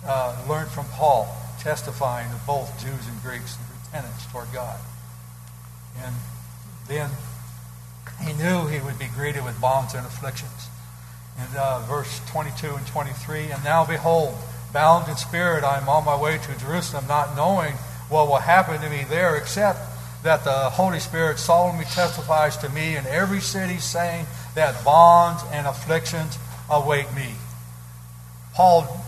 Uh, learn from Paul, testifying of both Jews and Greeks, the repentance toward God. And then he knew he would be greeted with bonds and afflictions. In uh, verse 22 and 23, and now behold, bound in spirit, I am on my way to Jerusalem, not knowing what will happen to me there, except that the Holy Spirit solemnly testifies to me in every city, saying that bonds and afflictions await me. Paul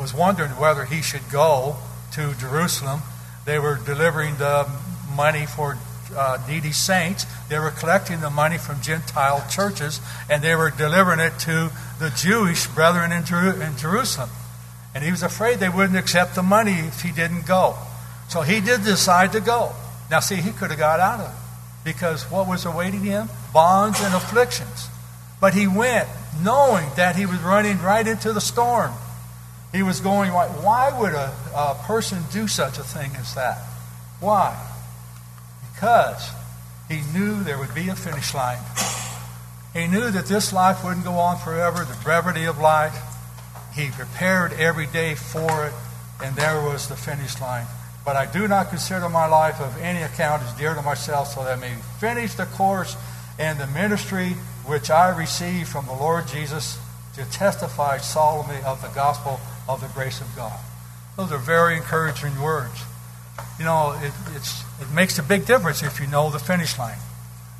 was wondering whether he should go to Jerusalem. They were delivering the money for uh, needy saints. They were collecting the money from Gentile churches, and they were delivering it to the Jewish brethren in, in Jerusalem. And he was afraid they wouldn't accept the money if he didn't go. So he did decide to go. Now, see, he could have got out of it because what was awaiting him? Bonds and afflictions. But he went knowing that he was running right into the storm. He was going, right. why would a, a person do such a thing as that? Why? Because he knew there would be a finish line. He knew that this life wouldn't go on forever, the brevity of life. He prepared every day for it, and there was the finish line. But I do not consider my life of any account as dear to myself, so that I may finish the course and the ministry which I received from the Lord Jesus to testify solemnly of the gospel of the grace of God. Those are very encouraging words. You know, it, it makes a big difference if you know the finish line.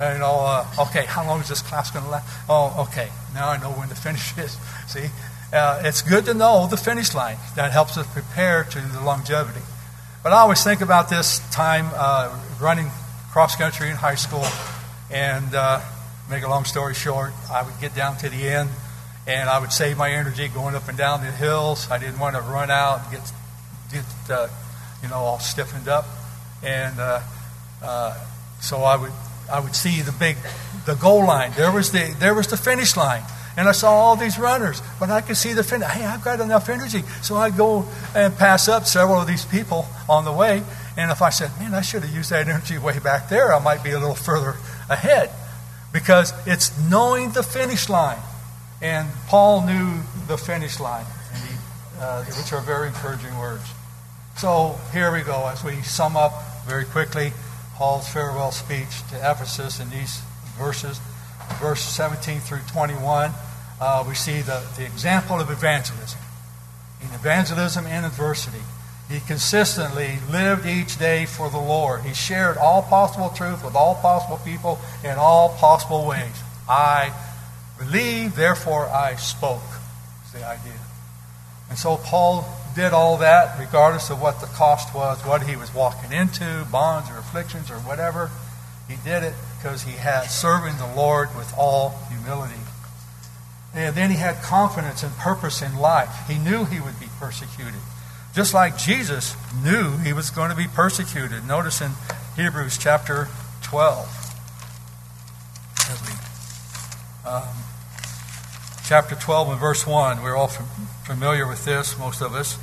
Uh, you know, uh, okay, how long is this class going to last? Oh, okay, now I know when the finish is. See, uh, it's good to know the finish line. That helps us prepare to the longevity. But I always think about this time uh, running cross country in high school, and uh, make a long story short, I would get down to the end and I would save my energy going up and down the hills. I didn't want to run out and get, get uh, you know, all stiffened up, and uh, uh, so I would I would see the big the goal line. There was the there was the finish line. And I saw all these runners, but I could see the finish. Hey, I've got enough energy. So I'd go and pass up several of these people on the way. And if I said, man, I should have used that energy way back there, I might be a little further ahead. Because it's knowing the finish line. And Paul knew the finish line, he, uh, which are very encouraging words. So here we go as we sum up very quickly Paul's farewell speech to Ephesus in these verses, verse 17 through 21. Uh, we see the, the example of evangelism. In evangelism and adversity, he consistently lived each day for the Lord. He shared all possible truth with all possible people in all possible ways. I believe, therefore I spoke, is the idea. And so Paul did all that regardless of what the cost was, what he was walking into, bonds or afflictions or whatever. He did it because he had serving the Lord with all humility. And then he had confidence and purpose in life. He knew he would be persecuted. Just like Jesus knew he was going to be persecuted. Notice in Hebrews chapter 12. As we um, chapter 12 and verse 1. We're all familiar with this, most of us.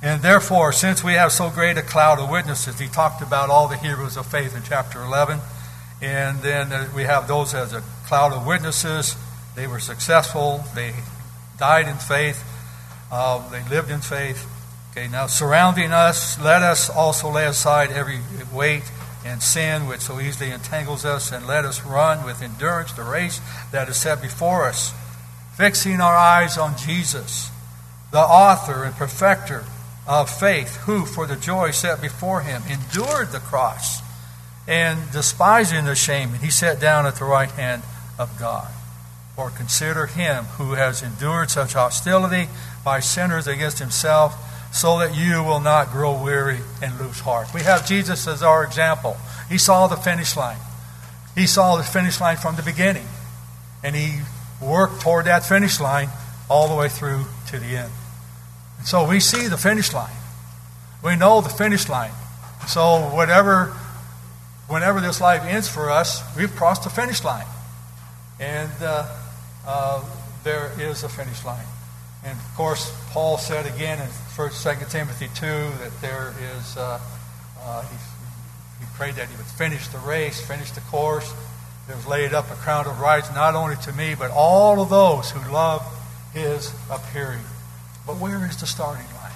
And therefore, since we have so great a cloud of witnesses, he talked about all the heroes of faith in chapter 11. And then uh, we have those as a cloud of witnesses. They were successful, they died in faith, uh, they lived in faith. Okay, now surrounding us, let us also lay aside every weight and sin which so easily entangles us, and let us run with endurance the race that is set before us fixing our eyes on Jesus, the author and perfecter of faith, who, for the joy set before him, endured the cross and despising the shame, and he sat down at the right hand of God. For consider him who has endured such hostility by sinners against himself, so that you will not grow weary and lose heart. We have Jesus as our example. He saw the finish line. He saw the finish line from the beginning, and he worked toward that finish line all the way through to the end. And so we see the finish line. We know the finish line. So whatever, whenever this life ends for us, we've crossed the finish line, and uh, uh, there is a finish line. And of course, Paul said again in 1st, 2nd Timothy 2 that there is, uh, uh, he, he prayed that he would finish the race, finish the course. There was laid up a crown of rights not only to me, but all of those who love his appearing. But where is the starting line?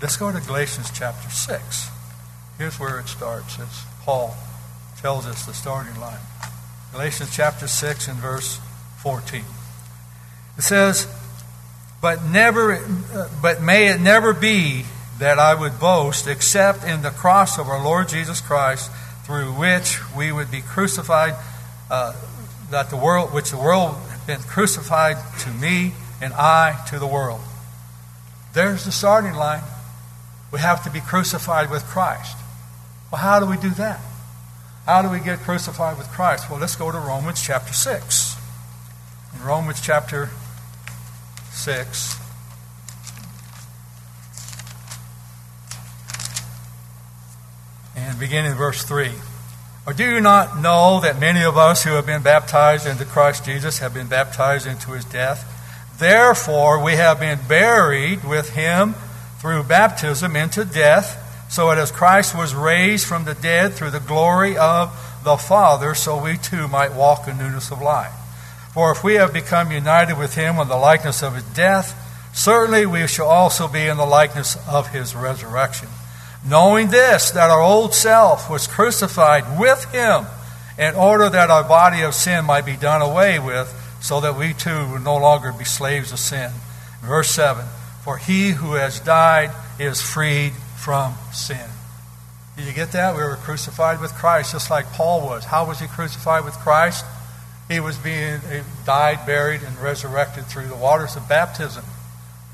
Let's go to Galatians chapter 6. Here's where it starts, as Paul tells us the starting line. Galatians chapter 6 and verse 14. It says, but never, but may it never be that I would boast except in the cross of our Lord Jesus Christ, through which we would be crucified, uh, that the world, which the world had been crucified to me, and I to the world. There's the starting line. We have to be crucified with Christ. Well, how do we do that? How do we get crucified with Christ? Well, let's go to Romans chapter 6. Romans chapter 6. And beginning in verse 3. Or do you not know that many of us who have been baptized into Christ Jesus have been baptized into his death? Therefore, we have been buried with him through baptism into death, so that as Christ was raised from the dead through the glory of the Father, so we too might walk in newness of life. For if we have become united with him in the likeness of his death, certainly we shall also be in the likeness of his resurrection. Knowing this, that our old self was crucified with him, in order that our body of sin might be done away with, so that we too would no longer be slaves of sin. Verse 7 For he who has died is freed from sin. Did you get that? We were crucified with Christ, just like Paul was. How was he crucified with Christ? He was being he died, buried, and resurrected through the waters of baptism.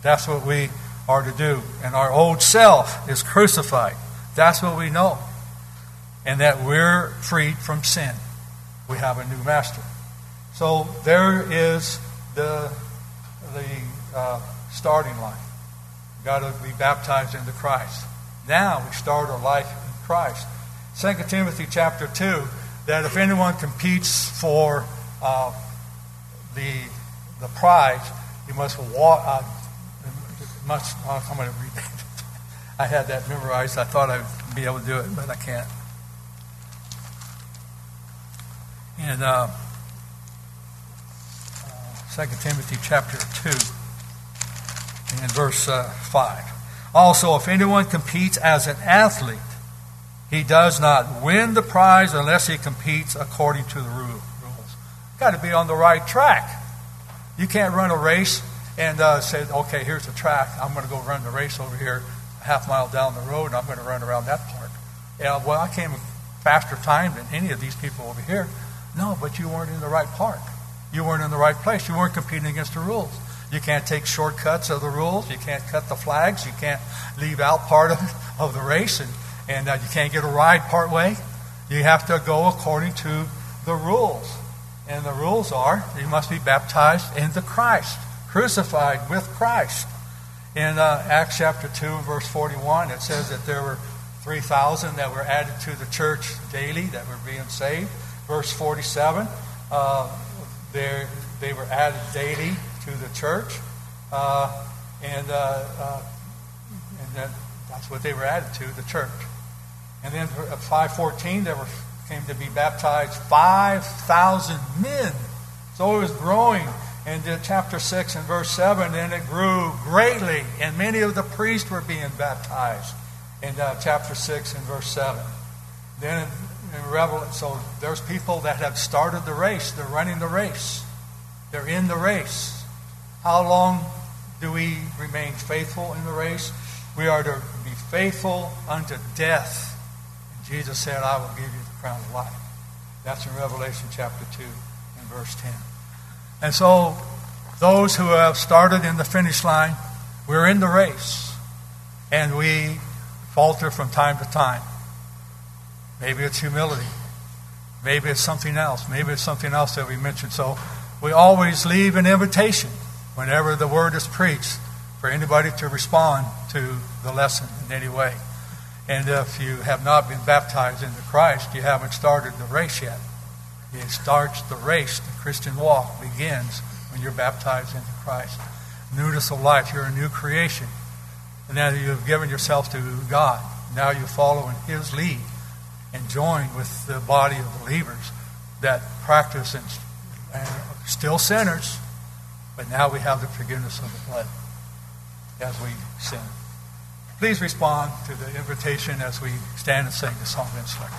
That's what we are to do. And our old self is crucified. That's what we know. And that we're freed from sin. We have a new master. So there is the, the uh, starting line. We've got to be baptized into Christ. Now we start our life in Christ. 2 Timothy chapter 2, that if anyone competes for uh, the, the prize, you must walk. Uh, must, uh, I'm going to read that. I had that memorized. I thought I'd be able to do it, but I can't. And uh, uh, 2 Timothy chapter 2 and verse uh, 5. Also, if anyone competes as an athlete, he does not win the prize unless he competes according to the rule got to be on the right track. You can't run a race and uh, say, okay, here's the track. I'm going to go run the race over here, a half mile down the road, and I'm going to run around that part. Yeah, well, I came faster time than any of these people over here. No, but you weren't in the right park. You weren't in the right place. You weren't competing against the rules. You can't take shortcuts of the rules. You can't cut the flags. You can't leave out part of, of the race, and, and uh, you can't get a ride part way. You have to go according to the rules. And the rules are you must be baptized into Christ, crucified with Christ. In uh, Acts chapter 2, verse 41, it says that there were 3,000 that were added to the church daily that were being saved. Verse 47, uh, they were added daily to the church. Uh, and, uh, uh, and that's what they were added to, the church. And then at 514, there were came to be baptized 5,000 men. So it was growing And in chapter 6 and verse 7, and it grew greatly, and many of the priests were being baptized in uh, chapter 6 and verse 7. Then in, Revelation, so there's people that have started the race, they're running the race, they're in the race. How long do we remain faithful in the race? We are to be faithful unto death. And Jesus said, I will give you crown of life. That's in Revelation chapter 2 and verse 10. And so, those who have started in the finish line, we're in the race. And we falter from time to time. Maybe it's humility. Maybe it's something else. Maybe it's something else that we mentioned. So we always leave an invitation whenever the word is preached for anybody to respond to the lesson in any way. And if you have not been baptized into Christ, you haven't started the race yet. It starts the race, the Christian walk begins when you're baptized into Christ. Newness of life, you're a new creation. And now you've given yourself to God. Now you follow in His lead and join with the body of believers that practice and, and still sinners, but now we have the forgiveness of the blood as we sin. Please respond to the invitation as we stand and sing the song of instruction.